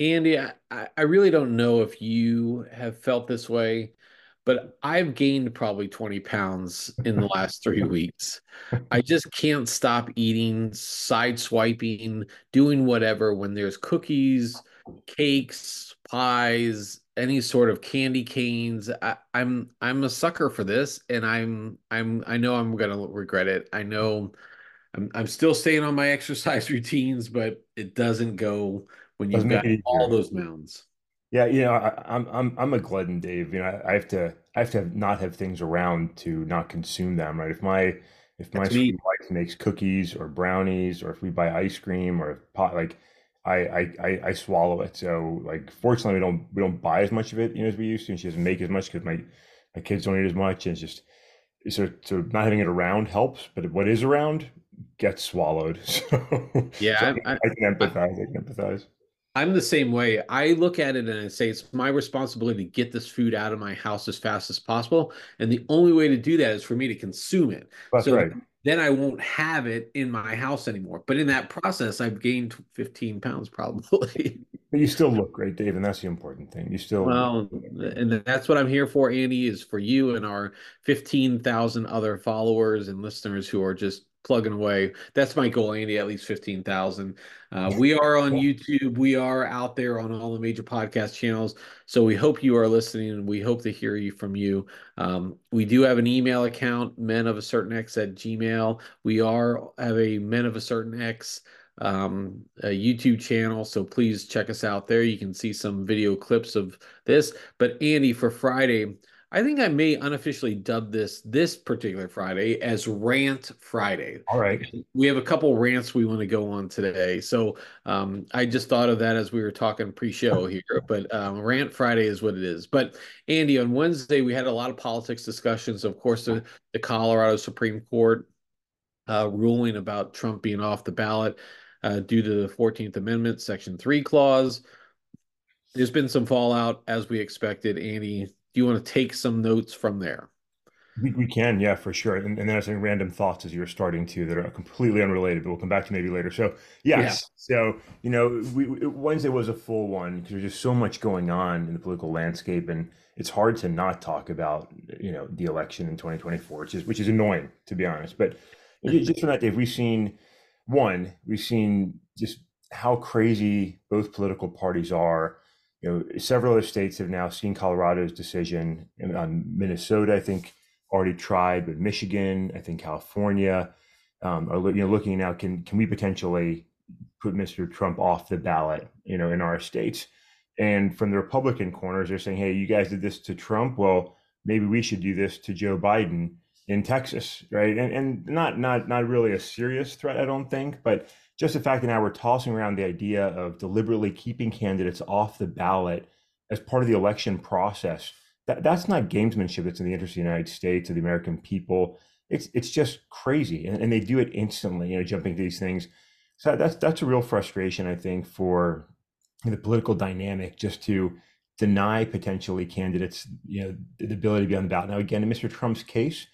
Andy, I, I really don't know if you have felt this way, but I've gained probably 20 pounds in the last three weeks. I just can't stop eating, side swiping, doing whatever when there's cookies, cakes, pies, any sort of candy canes. I, I'm I'm a sucker for this, and I'm I'm I know I'm gonna regret it. I know I'm I'm still staying on my exercise routines, but it doesn't go when you've make got all those mounds. Yeah, you know, I, I'm I'm I'm a glutton, Dave. You know, I, I have to I have to have, not have things around to not consume them, right? If my if my That's me. sweet wife makes cookies or brownies, or if we buy ice cream or pot, like I, I I I swallow it. So like, fortunately, we don't we don't buy as much of it, you know, as we used to, and she doesn't make as much because my my kids don't eat as much, and it's just so so not having it around helps, but what is around gets swallowed. So so Yeah, I, I, I can I, empathize. I can empathize. I'm the same way. I look at it and I say it's my responsibility to get this food out of my house as fast as possible. And the only way to do that is for me to consume it. That's So right. then, I won't have it in my house anymore. But in that process, I've gained 15 pounds probably. But you still look great, Dave, and that's the important thing. You still Well, and that's what I'm here for, Andy, is for you and our 15,000 other followers and listeners who are just plugging away. That's my goal, Andy, at least 15,000. Uh, we are on YouTube. We are out there on all the major podcast channels. So we hope you are listening and we hope to hear you from you. Um, we do have an email account, men of a certain X at Gmail. We are have a men of a certain X um, a YouTube channel. So please check us out there. You can see some video clips of this. But Andy, for Friday, I think I may unofficially dub this this particular Friday as Rant Friday all right. we have a couple rants we want to go on today. So um, I just thought of that as we were talking pre-show here. But um, Rant Friday is what it is. But Andy, on Wednesday we had a lot of politics discussions. Of course, the, the Colorado Supreme Court uh, ruling about Trump being off the ballot uh, due to the 14th Amendment, Section 3 clause. There's been some fallout as we expected. Andy, do you want to take some notes from there? We, we can, yeah, for sure. And, and then I was saying random thoughts as you were starting to that are completely unrelated, but we'll come back to maybe later. So, Yeah. yes. So, you know, we, we- Wednesday was a full one because there's just so much going on in the political landscape. And it's hard to not talk about, you know, the election in 2024, which is, which is annoying, to be honest. But just from that, Dave, we've seen one, we've seen just how crazy both political parties are. You know, several other states have now seen Colorado's decision, on Minnesota, I think already tried, but Michigan, I think California, um, are you know looking now. Can can we potentially put Mr. Trump off the ballot? You know, in our states, and from the Republican corners, they're saying, "Hey, you guys did this to Trump. Well, maybe we should do this to Joe Biden in Texas, right?" And and not not not really a serious threat, I don't think, but just the fact that now we're tossing around the idea of deliberately keeping candidates off the ballot as part of the election process that, that's not gamesmanship that's in the interest of the United States or the American people. It's it's just crazy, and, and they do it instantly. You know, jumping to these things. So that's that's a real frustration, I think, for the political dynamic, just to deny potentially candidates, you know, the ability to be on the ballot. Now, again, in Mr. Trump's case,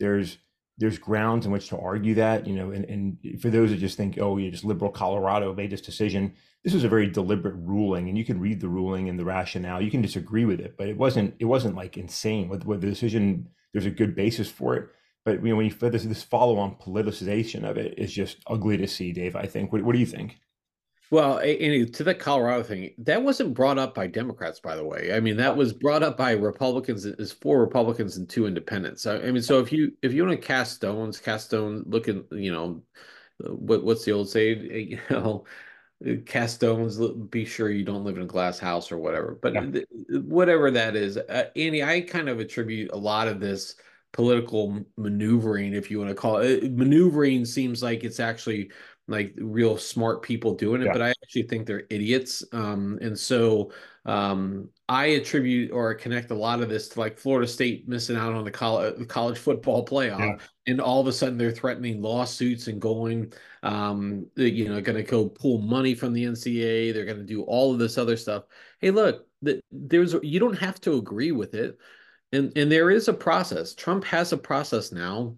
there's there's grounds in which to argue that, you know, and, and for those that just think, oh, you just liberal Colorado made this decision, this was a very deliberate ruling, and you can read the ruling and the rationale. You can disagree with it, but it wasn't it wasn't like insane. With with the decision, there's a good basis for it. But you know, when you this this follow on politicization of it is just ugly to see, Dave. I think. What, what do you think? Well, a- Andy, to the Colorado thing, that wasn't brought up by Democrats, by the way. I mean, that was brought up by Republicans. Is four Republicans and two independents. I, I mean, so if you if you want to cast stones, cast stone. Looking, you know, what what's the old saying? You know, cast stones. Be sure you don't live in a glass house or whatever. But Yeah, th- whatever that is, uh, Andy, I kind of attribute a lot of this political maneuvering, if you want to call it. Maneuvering seems like it's actually like real smart people doing it, yeah, but I actually think they're idiots. Um, and so um, I attribute or connect a lot of this to like Florida State missing out on the college, college football playoff, yeah. and all of a sudden they're threatening lawsuits and going, um, you know, going to go pull money from the NCAA. They're going to do all of this other stuff. Hey, look, th- there's you don't have to agree with it, and and there is a process. Trump has a process now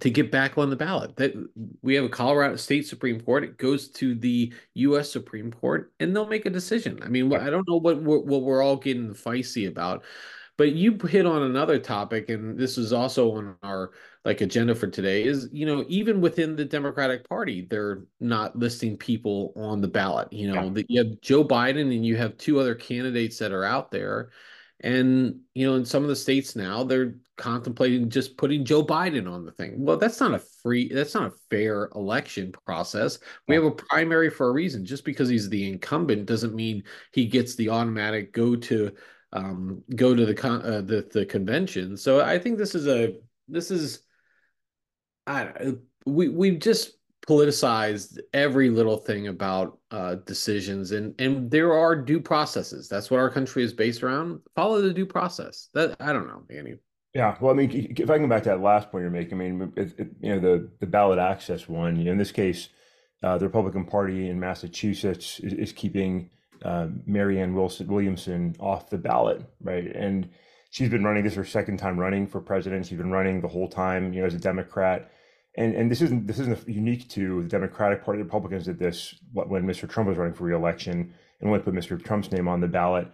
to get back on the ballot. That we have a Colorado State Supreme Court. It goes to the U.S. Supreme Court, and they'll make a decision. I mean, I don't know what we're, what we're all getting feisty about, but you hit on another topic, and this is also on our like agenda for today. Is you know even within the Democratic Party, they're not listing people on the ballot. You know, yeah. you have Joe Biden, and you have two other candidates that are out there and, you know, in some of the states now, they're contemplating just putting Joe Biden on the thing. Well, that's not a free, that's not a fair election process. We have a primary for a reason. Just because he's the incumbent doesn't mean he gets the automatic go to um, go to the con uh, the the convention. So I think this is a this is I we we just politicized every little thing about uh, decisions, and and there are due processes. That's what our country is based around. Follow the due process. That I don't know, Andy. Yeah, well, I mean, if I go back to that last point you're making, I mean, it, it, you know, the the ballot access one. You know, in this case, uh, the Republican Party in Massachusetts is, is keeping uh, Marianne Wilson Williamson off the ballot, right? And she's been running this her second time running for president. She's been running the whole time, you know, as a Democrat and and this isn't this isn't unique to the Democratic Party. Republicans did this when Mr. Trump was running for reelection and when put Mr. Trump's name on the ballot.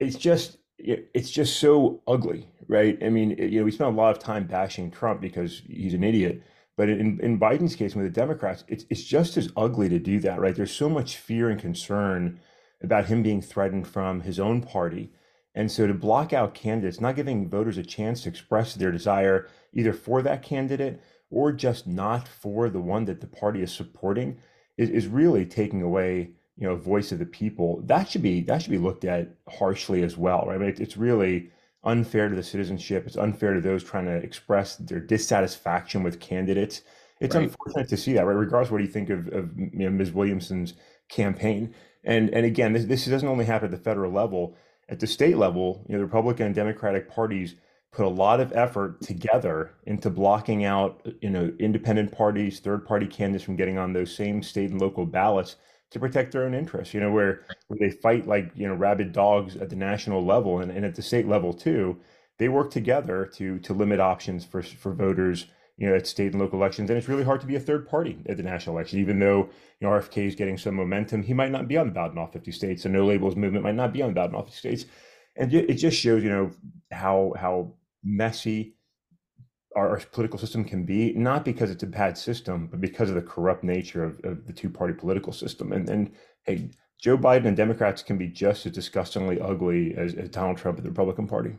It's just it's just so ugly, right? I mean, you know, we spent a lot of time bashing Trump because he's an idiot, but in in Biden's case with the Democrats, it's it's just as ugly to do that, right? There's so much fear and concern about him being threatened from his own party. And so to block out candidates, not giving voters a chance to express their desire either for that candidate or just not for the one that the party is supporting is, is really taking away you know voice of the people. That should be that should be looked at harshly as well right? I mean, it, it's really unfair to the citizenship. It's unfair to those trying to express their dissatisfaction with candidates. It's right. unfortunate to see that right? Regardless what do you think of, of you know, ms. Williamson's campaign. And and again this, this doesn't only happen at the federal level. At the state level you know the republican and democratic parties put a lot of effort together into blocking out you know independent parties third party candidates from getting on those same state and local ballots to protect their own interests you know where, where they fight like you know rabid dogs at the national level and, and at the state level too. They work together to to limit options for for voters you know at state and local elections. And it's really hard to be a third party at the national election even though you know rfk is getting some momentum. He might not be on the ballot in all 50 states. The no labels movement might not be on the ballot in all 50 states. And it just shows you know how how messy our, our, political system can be, not because it's a bad system, but because of the corrupt nature of, of the two party political system. And, and hey, Joe Biden and Democrats can be just as disgustingly ugly as, as Donald Trump and the Republican Party.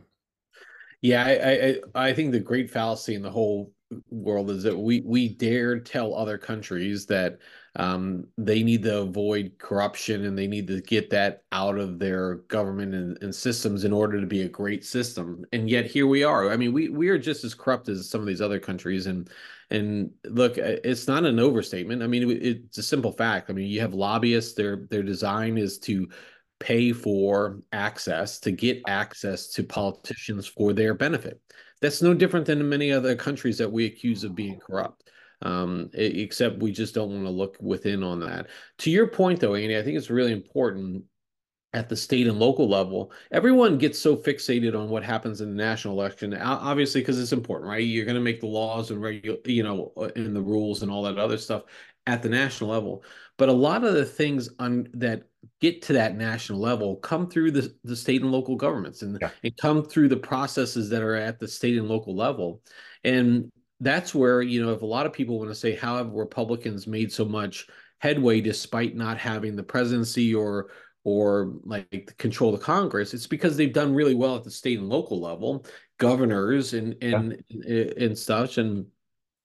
Yeah, I, I I think the great fallacy in the whole world is that we we dare tell other countries that um, they need to avoid corruption and they need to get that out of their government and, and, systems in order to be a great system. And yet here we are. I mean, we we are just as corrupt as some of these other countries. And and look, uh, it's not an overstatement. I mean, it's a simple fact. I mean, you have lobbyists. Their their design is to pay for access to get access to politicians for their benefit. That's no different than many other countries that we accuse of being corrupt um, except we just don't want to look within on that. To your point, though, Andy, I think it's really important at the state and local level. Everyone gets so fixated on what happens in the national election, obviously, because it's important, right? You're going to make the laws and regular, you know, and the rules and all that other stuff at the national level. But a lot of the things on that get to that national level come through the, the state and local governments and, yeah. and come through the processes that are at the state and local level. And that's where you know if a lot of people want to say how have republicans made so much headway despite not having the presidency or or like control the congress? It's because they've done really well at the state and local level governors and and yeah. and such and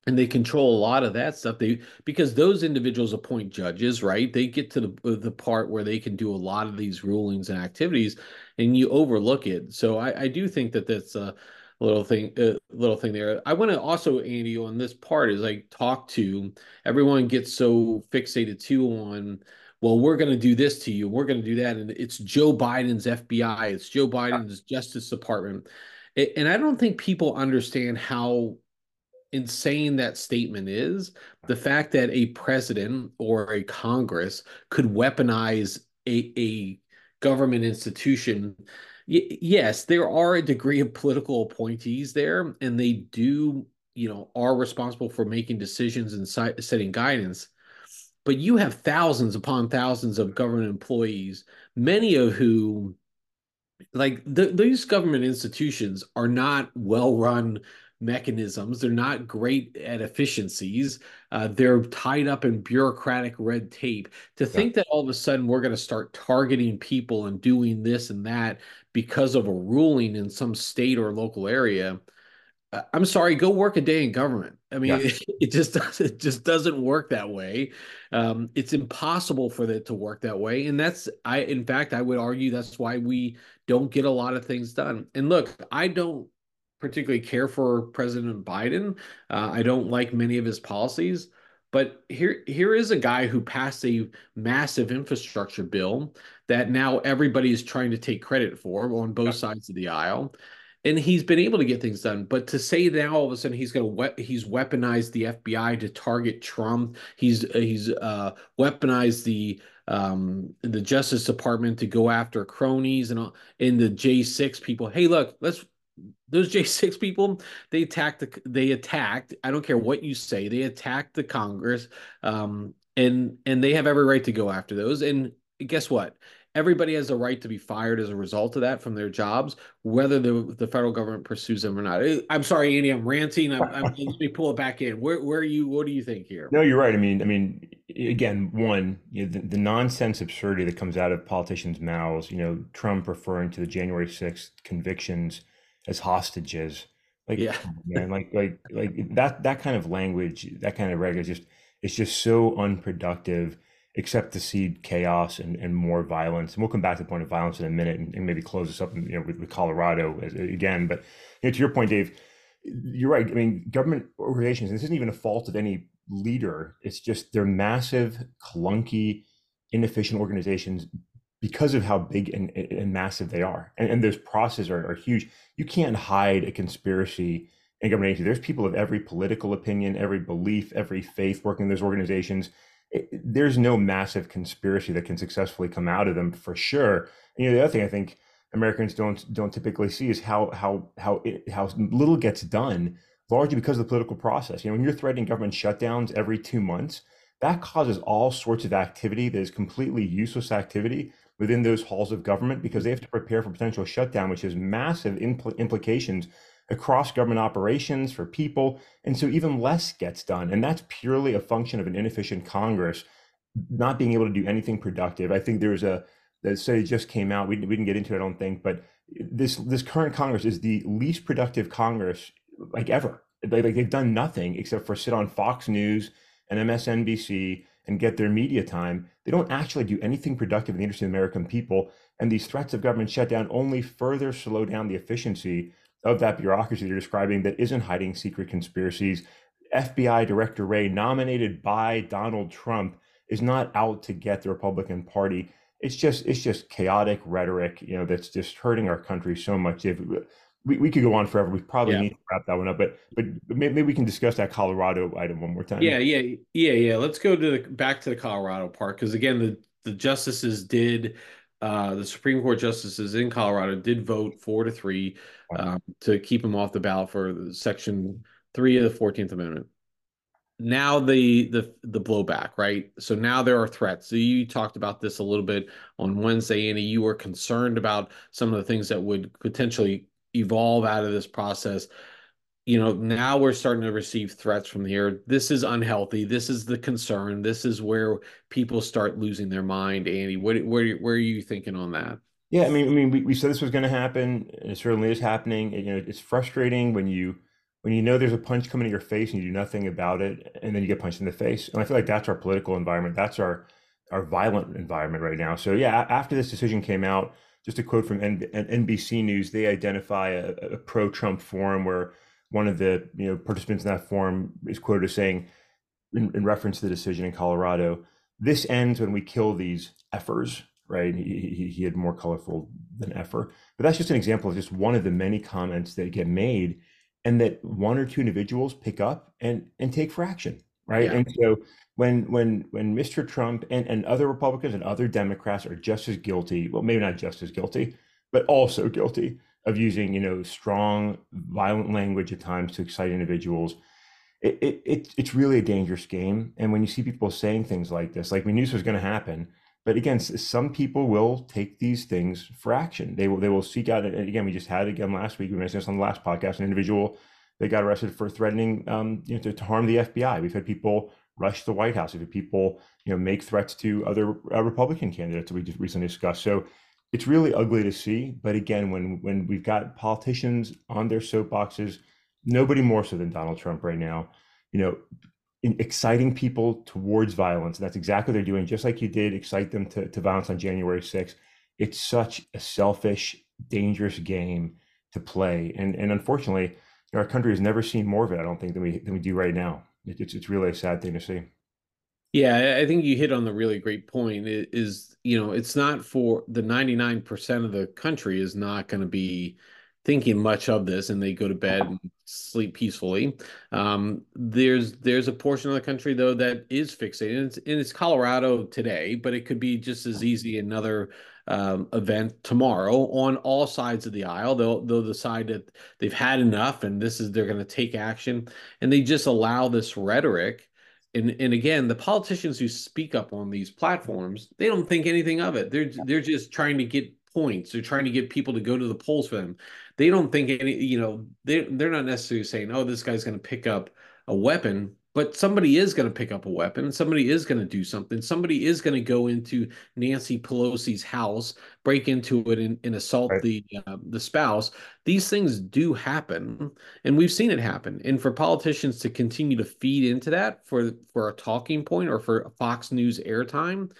and they control a lot of that stuff. They because those individuals appoint judges right? They get to the the part where they can do a lot of these rulings and activities and you overlook it. So i i do think that that's uh little thing uh, little thing there. I want to also andy on this part is like talk to everyone gets so fixated too on well we're going to do this to you we're going to do that and it's joe biden's fbi it's joe biden's justice department. And i don't think people understand how insane that statement is. The fact that a president or a congress could weaponize a, a government institution yes, there are a degree of political appointees there, and they do you know are responsible for making decisions and setting guidance. But you have thousands upon thousands of government employees many of who like the, these government institutions are not well run mechanisms they're not great at efficiencies uh, they're tied up in bureaucratic red tape to think yeah. that all of a sudden we're going to start targeting people and doing this and that because of a ruling in some state or local area I'm sorry, go work a day in government. I mean, yeah. it, just doesn't it just doesn't work that way. Um, it's impossible for it to work that way, and that's I. In fact, I would argue that's why we don't get a lot of things done. And look, I don't particularly care for President Biden. Uh, I don't like many of his policies, but here here is a guy who passed a massive infrastructure bill that now everybody is trying to take credit for on both sides of the aisle and he's been able to get things done. But to say now all of a sudden he's going to we- he's weaponized the FBI to target Trump, he's he's uh, weaponized the um, the Justice Department to go after cronies and all, and the J six people. Hey, look, let's those J six people. They attacked the they attacked. I don't care what you say. They attacked the Congress, um, and and they have every right to go after those. And guess what? everybody has a right to be fired as a result of that from their jobs, whether the, the federal government pursues them or not. I'm sorry, Andy, I'm ranting. I'm, I'm, let me pull it back in. Where, where are you? What do you think here? No, you're right. I mean, I mean, again, one, you know, the, the nonsense absurdity that comes out of politicians' mouths. You know, Trump referring to the January 6th convictions as hostages. Like, yeah, man, like, like, like that, that kind of language, that kind of rhetoric is just, it's just so unproductive except to seed chaos and, and more violence. And we'll come back to the point of violence in a minute and, and maybe close this up you know, with, with Colorado as, again. But you know, to your point, Dave, you're right. I mean, government organizations, and this isn't even a fault of any leader. It's just they're massive, clunky, inefficient organizations because of how big and, and massive they are. And, and those processes are, are huge. You can't hide a conspiracy in government agency. There's people of every political opinion, every belief, every faith working in those organizations it, there's no massive conspiracy that can successfully come out of them for sure. And, you know, the other thing I think Americans don't don't typically see is how how how it, how little gets done, largely because of the political process. You know, when you're threatening government shutdowns every two months, that causes all sorts of activity that is completely useless activity within those halls of government because they have to prepare for potential shutdown, which has massive impl- implications across government operations for people. And so even less gets done. And that's purely a function of an inefficient Congress not being able to do anything productive. I think there's a, the study just came out. We, we didn't get into it, I don't think, but this this current Congress is the least productive Congress like ever. Like they've done nothing except for sit on Fox News and MSNBC and get their media time. They don't actually do anything productive in the interest of the American people. And these threats of government shutdown only further slow down the efficiency of that bureaucracy you're describing that isn't hiding secret conspiracies. FBI Director Wray, nominated by Donald Trump, is not out to get the Republican Party. It's just it's just chaotic rhetoric, you know, that's just hurting our country so much. If we, we could go on forever, we probably yeah. need to wrap that one up. But but maybe we can discuss that Colorado item one more time. Yeah, yeah, yeah, yeah. Let's go to the back to the Colorado part because again, the the justices did uh, the Supreme Court justices in Colorado did vote four to three um, to keep him off the ballot for Section three of the Fourteenth Amendment. Now the the the blowback, right? So now there are threats. So you talked about this a little bit on Wednesday, Annie. You were concerned about some of the things that would potentially evolve out of this process. You know now we're starting to receive threats from here this is unhealthy. This is the concern. This is where people start losing their mind andy. What where, where are you thinking on that? Yeah i mean i mean we, we said this was going to happen and it certainly is happening. You know it's frustrating when you when you know there's a punch coming in your face and you do nothing about it and then you get punched in the face. And i feel like that's our political environment. That's our our violent environment right now. So yeah after this decision came out just a quote from NBC News, they identify a, a pro-Trump forum where one of the you know participants in that forum is quoted as saying, in, in reference to the decision in Colorado, "This ends when we kill these effers." Right? He, he, he had more colorful than effer, but that's just an example of just one of the many comments that get made, and that one or two individuals pick up and and take for action. Right? Yeah. And so when when when Mr. Trump and, and other Republicans and other Democrats are just as guilty, well, maybe not just as guilty, but also guilty of using, you know, strong, violent language at times to excite individuals. It, it, it, it's really a dangerous game. And when you see people saying things like this, like we knew this was going to happen, but again, some people will take these things for action. They will they will seek out. And again, we just had it again last week. We mentioned this on the last podcast. An individual they got arrested for threatening um, you know, to, to, harm the FBI. We've had people rush the White House. We've had people you know make threats to other uh, Republican candidates that we just recently discussed. So it's really ugly to see. But again, when when we've got politicians on their soapboxes, nobody more so than Donald Trump right now, you know, exciting people towards violence. And that's exactly what they're doing, just like you did excite them to, to violence on January 6th. It's such a selfish, dangerous game to play. And and unfortunately, our country has never seen more of it, I don't think, than we than we do right now. It's it's really a sad thing to see. Yeah, I think you hit on the really great point. It is you know, it's not for the 99% of the country is not going to be thinking much of this and they go to bed and sleep peacefully. Um, there's there's a portion of the country though that is fixated, and it's, and it's Colorado today, but it could be just as easy another um, event tomorrow on all sides of the aisle. They'll they'll decide that they've had enough and this is they're going to take action, and they just allow this rhetoric. And, and again, the politicians who speak up on these platforms, they don't think anything of it. They're they're just trying to get points. They're trying to get people to go to the polls for them. They don't think any, you know, they they're not necessarily saying, "Oh, this guy's going to pick up a weapon," but somebody is going to pick up a weapon. Somebody is going to do something. Somebody is going to go into Nancy Pelosi's house, break into it, and, and assault right. the uh, the spouse. These things do happen, and we've seen it happen. And for politicians to continue to feed into that for for a talking point or for Fox News airtime,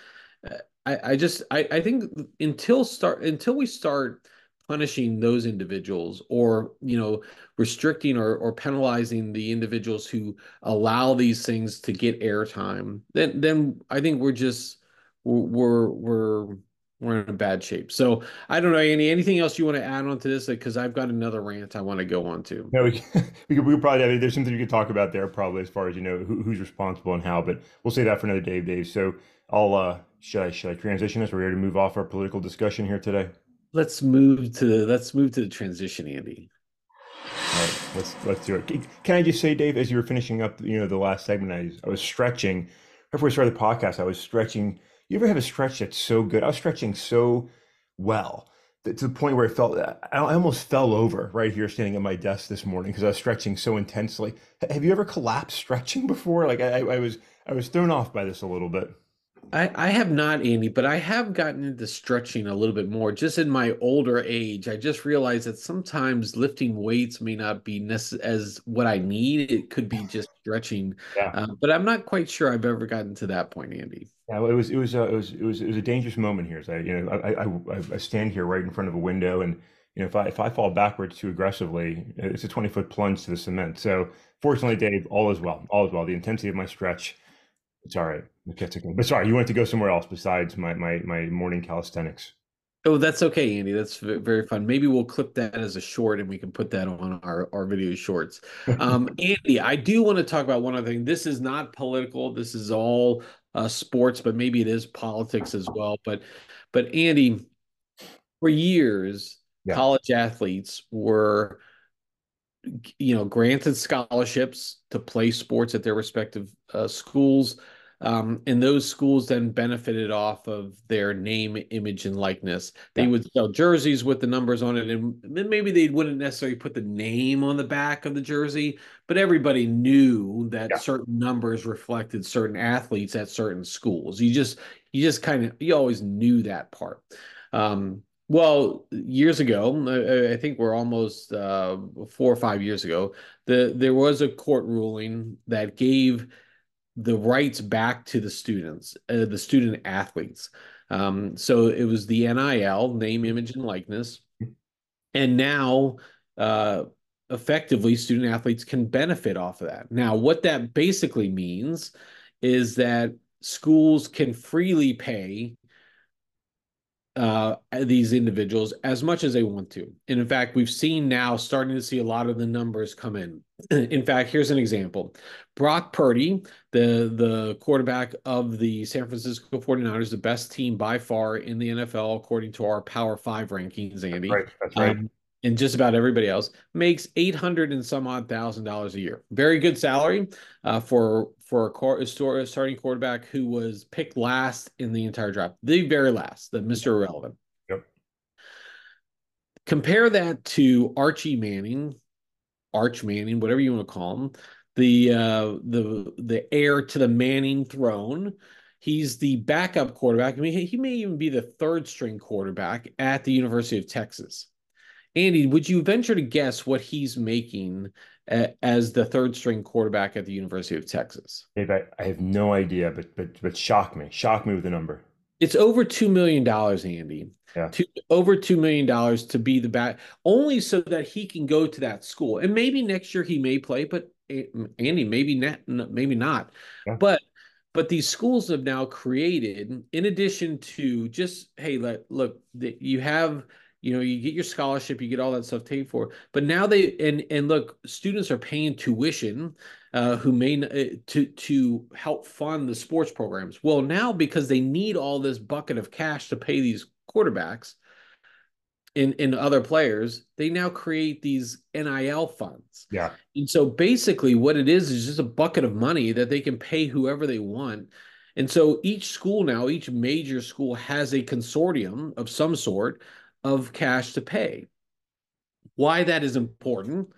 uh, I, I just I, I think until start until we start punishing those individuals or you know restricting or, or penalizing the individuals who allow these things to get airtime then then i think we're just we're we're we're in a bad shape. So i don't know any anything else you want to add on to this? Because i've got another rant i want to go on to. No we, we could, we could probably there's something you could talk about there probably as far as you know who, who's responsible and how but we'll say that for another day dave. So i'll uh should i should i transition us we're ready to move off our political discussion here today let's move to let's move to the transition, Andy. All right, let's let's do it. Can I just say, Dave, as you were finishing up, you know, the last segment, I, I was stretching. Before we started the podcast, I was stretching. You ever have a stretch that's so good? I was stretching so well to the point where I felt I almost fell over right here standing at my desk this morning because I was stretching so intensely. Have you ever collapsed stretching before? Like I, I was I was thrown off by this a little bit. I, I have not, Andy, but I have gotten into stretching a little bit more just in my older age. I just realized that sometimes lifting weights may not be necess- as what I need. It could be just stretching, yeah. uh, but I'm not quite sure I've ever gotten to that point, Andy. Yeah, it was it was uh, it was it was it was a dangerous moment here. So I, you know, I, I I stand here right in front of a window, and you know, if I if I fall backwards too aggressively, it's a 20 foot plunge to the cement. So fortunately, Dave, all is well, all is well. The intensity of my stretch it's all right. But sorry, you went to go somewhere else besides my my my morning calisthenics. Oh, that's okay, Andy. That's very fun. Maybe we'll clip that as a short and we can put that on our, our video shorts. Um, Andy, I do want to talk about one other thing. This is not political. This is all uh, sports, but maybe it is politics as well. But, but Andy, for years, yeah. college athletes were you know, granted scholarships to play sports at their respective uh, schools. Um, and those schools then benefited off of their name, image, and likeness. They yeah. would sell jerseys with the numbers on it, and then maybe they wouldn't necessarily put the name on the back of the jersey, but everybody knew that yeah. certain numbers reflected certain athletes at certain schools. You just, you just kind of, you always knew that part. Um, well, years ago, I, think we're almost uh, four or five years ago. The there was a court ruling that gave the rights back to the students, uh, the student athletes. Um, so it was the NIL, name, image, and likeness, and now uh, effectively student athletes can benefit off of that. Now, what that basically means is that schools can freely pay uh, these individuals as much as they want to. And in fact, we've seen now starting to see a lot of the numbers come in. in fact, here's an example. Brock Purdy, the, the quarterback of the San Francisco 49ers, the best team by far in the NFL, according to our Power Five rankings, Andy. That's right. That's right. Um, and just about everybody else makes 800 and some odd thousand dollars a year. Very good salary uh, for for a, core, a starting quarterback who was picked last in the entire draft, the very last, the Mr. Irrelevant. Yep. Compare that to Archie Manning, Arch Manning, whatever you want to call him, the uh, the the heir to the Manning throne. He's the backup quarterback. I mean, he may even be the third string quarterback at the University of Texas. Andy, would you venture to guess what he's making as the third string quarterback at the University of Texas? Dave, I, I have no idea, but but but shock me, shock me with the number. It's over two million dollars, Andy. Yeah. Two, over two million dollars to be the back, only so that he can go to that school, and maybe next year he may play, but eh, Andy, maybe not, maybe not. Yeah. But but these schools have now created, in addition to just hey, let look, you have you know you get your scholarship you get all that stuff paid for. But now they and and look students are paying tuition uh, who may uh, to to help fund the sports programs. Well now because they need all this bucket of cash to pay these quarterbacks in in other players they now create these nil funds. Yeah. And so basically what it is is just a bucket of money that they can pay whoever they want. And so each school now each major school has a consortium of some sort of cash to pay. Why that is important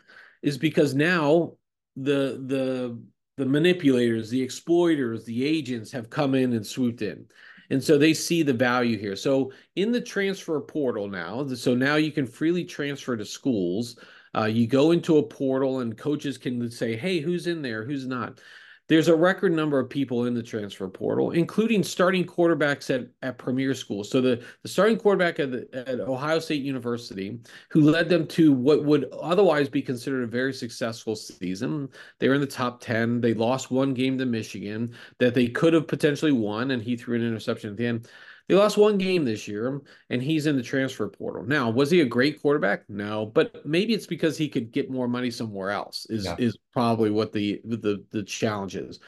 is because now the the the manipulators, the exploiters, the agents have come in and swooped in. And so they see the value here. So in the transfer portal now, so now you can freely transfer to schools. Uh, you go into a portal and coaches can say, hey, who's in there? Who's not? There's a record number of people in the transfer portal, including starting quarterbacks at, at premier schools. So the, the starting quarterback at, the, at Ohio State University, who led them to what would otherwise be considered a very successful season. They were in the top 10. They lost one game to Michigan that they could have potentially won, and he threw an interception at the end. They lost one game this year, and he's in the transfer portal. Now, was he a great quarterback? No, but maybe it's because he could get more money somewhere else. Is yeah. is probably what the the the challenge is.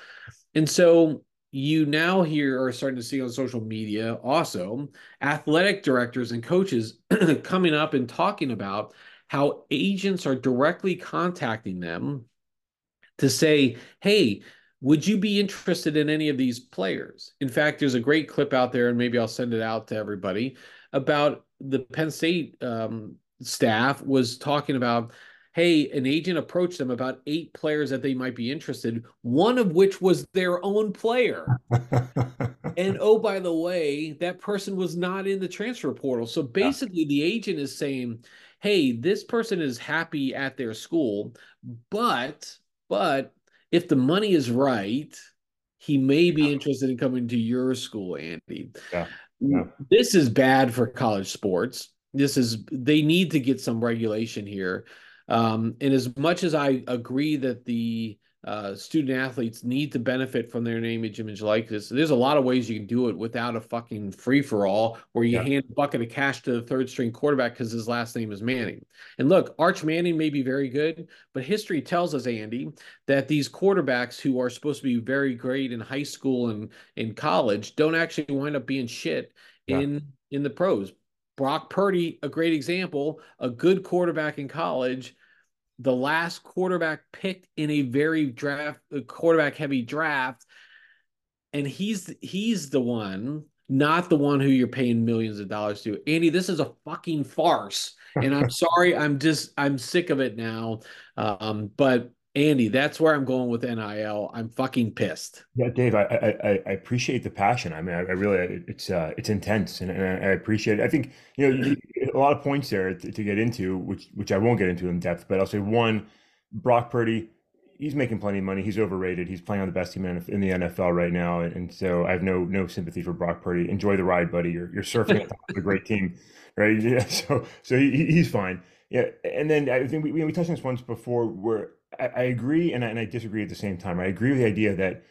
And so you now here are starting to see on social media also athletic directors and coaches coming up and talking about how agents are directly contacting them to say, "Hey, would you be interested in any of these players? In fact, there's a great clip out there, and maybe I'll send it out to everybody about the Penn State um, staff was talking about, hey, an agent approached them about eight players that they might be interested, one of which was their own player. and oh, by the way, that person was not in the transfer portal. So basically, yeah. the agent is saying, hey, this person is happy at their school, but but if the money is right, he may be interested in coming to your school, Andy. Yeah. yeah. This is bad for college sports. This is they need to get some regulation here. Um, and as much as I agree that the uh, student athletes need to benefit from their name, image, likeness. There's a lot of ways you can do it without a fucking free for all where you yeah. hand a bucket of cash to the third string quarterback because his last name is Manning. And look, Arch Manning may be very good, but history tells us, Andy, that these quarterbacks who are supposed to be very great in high school and in college don't actually wind up being shit yeah. in in the pros. Brock Purdy, a great example, a good quarterback in college the last quarterback picked in a very draft quarterback heavy draft and he's he's the one not the one who you're paying millions of dollars to andy this is a fucking farce and i'm sorry i'm just i'm sick of it now um, but Andy, that's where I'm going with NIL. I'm fucking pissed. Yeah, Dave, I I, I appreciate the passion. I mean, I, I really it's uh, it's intense, and, and, I appreciate it. I think you know a lot of points there to, to, get into, which which I won't get into in depth. But I'll say one, Brock Purdy, he's making plenty of money. He's overrated. He's playing on the best team in, in the NFL right now, and so I have no no sympathy for Brock Purdy. Enjoy the ride, buddy. You're you're surfing a great team, right? Yeah, so so he, he's fine. Yeah, and then I think we we touched on this once before where I, I agree and I, and I disagree at the same time. I agree with the idea that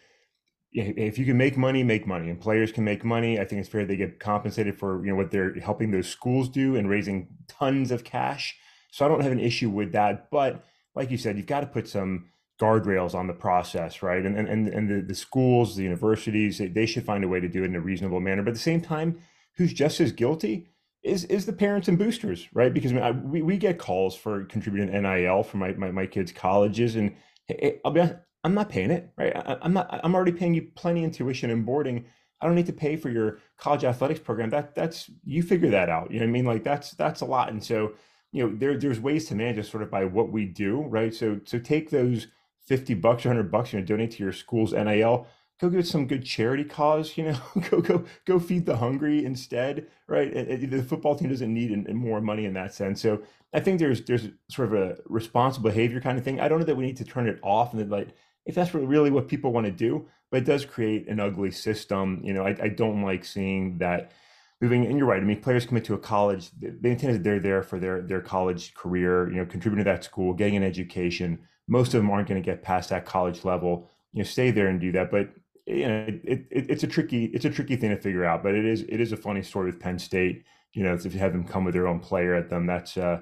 if you can make money, make money, and players can make money. I think it's fair they get compensated for you know what they're helping those schools do and raising tons of cash. So I don't have an issue with that. But like you said, you've got to put some guardrails on the process, right? And and and the, the schools, the universities, they should find a way to do it in a reasonable manner. But at the same time, who's just as guilty is is the parents and boosters, right? Because I mean, I, we we get calls for contributing NIL for my my, my kids' colleges, and hey, I'll be honest, I'm not paying it, right? I, I'm not. I'm already paying you plenty in tuition and boarding. I don't need to pay for your college athletics program. That that's you figure that out. You know what I mean? Like that's that's a lot. And so you know there there's ways to manage it sort of by what we do, right? So so take those fifty bucks or hundred bucks you know donate to your school's NIL go give some good charity cause you know go go go feed the hungry instead right it, it, the football team doesn't need more money in that sense so i think there's there's sort of a responsible behavior kind of thing i don't know that we need to turn it off and then like if that's really what people want to do but it does create an ugly system you know i, I don't like seeing that moving and you're right i mean players commit to a college they intend that they're there for their their college career you know contributing to that school getting an education most of them aren't going to get past that college level you know stay there and do that but you know, it, it, it's a tricky it's a tricky thing to figure out, but it is it is a funny story with Penn State. You know, if you have them come with their own player at them, that's uh,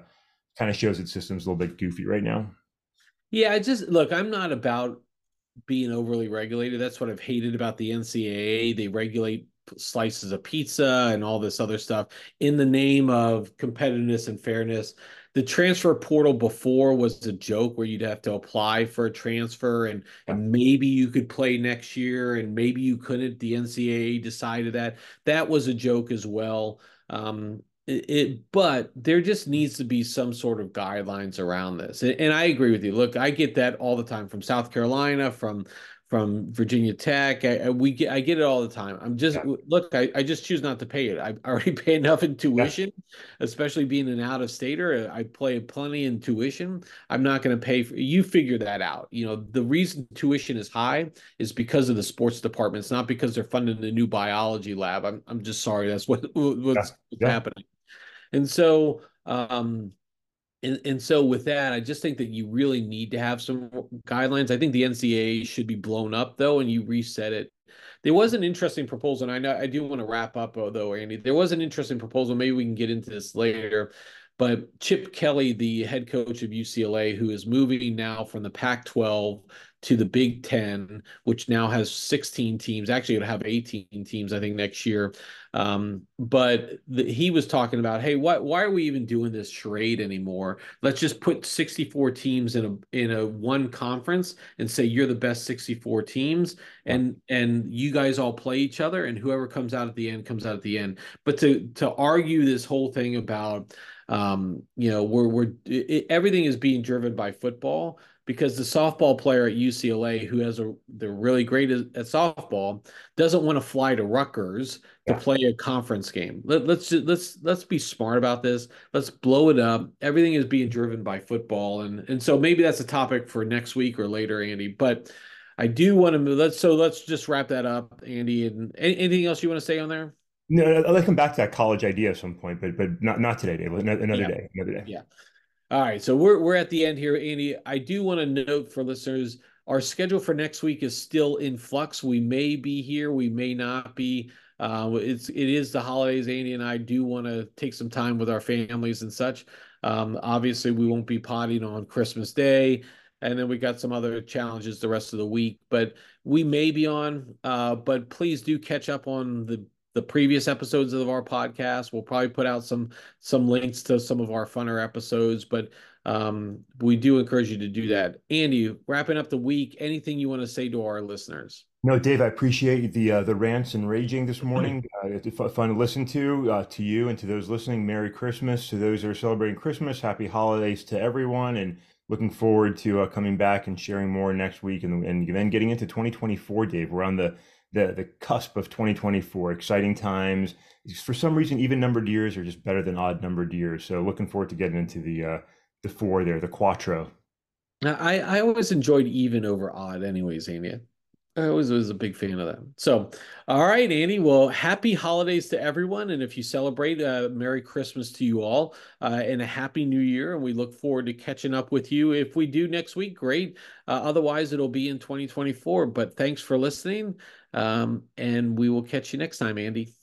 kind of shows its system's a little bit goofy right now. Yeah, I just look. I'm not about being overly regulated. That's what I've hated about the NCAA. They regulate slices of pizza and all this other stuff in the name of competitiveness and fairness the transfer portal before was a joke where you'd have to apply for a transfer and, and maybe you could play next year and maybe you couldn't. The NCAA decided that. That was a joke as well. Um, it, it, but there just needs to be some sort of guidelines around this and, and, i agree with you look i get that all the time from south carolina from from Virginia Tech. I, I, we get I get it all the time. I'm just yeah. look. I, I just choose not to pay it. I already pay enough in tuition, yeah. especially being an out of stater. I play plenty in tuition. I'm not going to pay for. You figure that out. You know the reason tuition is high is because of the sports department. It's not because they're funding the new biology lab. I'm I'm just sorry. That's what what's yeah. happening. And so um and and so with that, I just think that you really need to have some guidelines. I think the NCAA should be blown up though, and you reset it. There was an interesting proposal, and I know I do want to wrap up though, Andy. There was an interesting proposal. Maybe we can get into this later. But Chip Kelly, the head coach of UCLA, who is moving now from the Pac 12 to the Big Ten, which now has 16 teams. Actually, it'll have 18 teams, I think, next year. Um, but the, he was talking about, hey, what? Why are we even doing this charade anymore? Let's just put 64 teams in a in a one conference and say you're the best 64 teams, and and you guys all play each other, and whoever comes out at the end comes out at the end. But to to argue this whole thing about um, you know, we're we're it, everything is being driven by football because the softball player at UCLA, who has a they're really great at, at softball, doesn't want to fly to Rutgers yeah. to play a conference game. Let, let's just, let's let's be smart about this. Let's blow it up. Everything is being driven by football, and and so maybe that's a topic for next week or later, Andy. But I do want to move. Let's so let's just wrap that up, Andy. And anything else you want to say on there? No, I'll come back to that college idea at some point, but but not not today, Dave. Another yeah. day. Another day. Yeah. All right. So we're we're at the end here, Andy. I do want to note for listeners, our schedule for next week is still in flux. We may be here, we may not be. Uh, it's it is the holidays. Andy and I do want to take some time with our families and such. Um, obviously, we won't be potting on Christmas Day and then we got some other challenges the rest of the week but we may be on uh, but please do catch up on the the previous episodes of our podcast. We'll probably put out some some links to some of our funner episodes, but um, we do encourage you to do that. Andy, wrapping up the week, anything you want to say to our listeners? No, Dave, I appreciate the uh, the rants and raging this morning. Uh, it's fun to listen to. Uh, to you and to those listening, Merry Christmas. To those that are celebrating Christmas, Happy Holidays to everyone, and looking forward to uh, coming back and sharing more next week, and, and then getting into 2024. Dave, we're on the the the cusp of 2024. Exciting times. For some reason, even numbered years are just better than odd numbered years. So looking forward to getting into the uh, the four there, the quattro. I I always enjoyed even over odd, anyways, Amy. I always was a big fan of that. So, all right, Andy. Well, happy holidays to everyone. And if you celebrate, uh, Merry Christmas to you all uh, and a Happy New Year. And we look forward to catching up with you. If we do next week, great. Uh, otherwise, it'll be in 2024. But thanks for listening. Um, and we will catch you next time, Andy.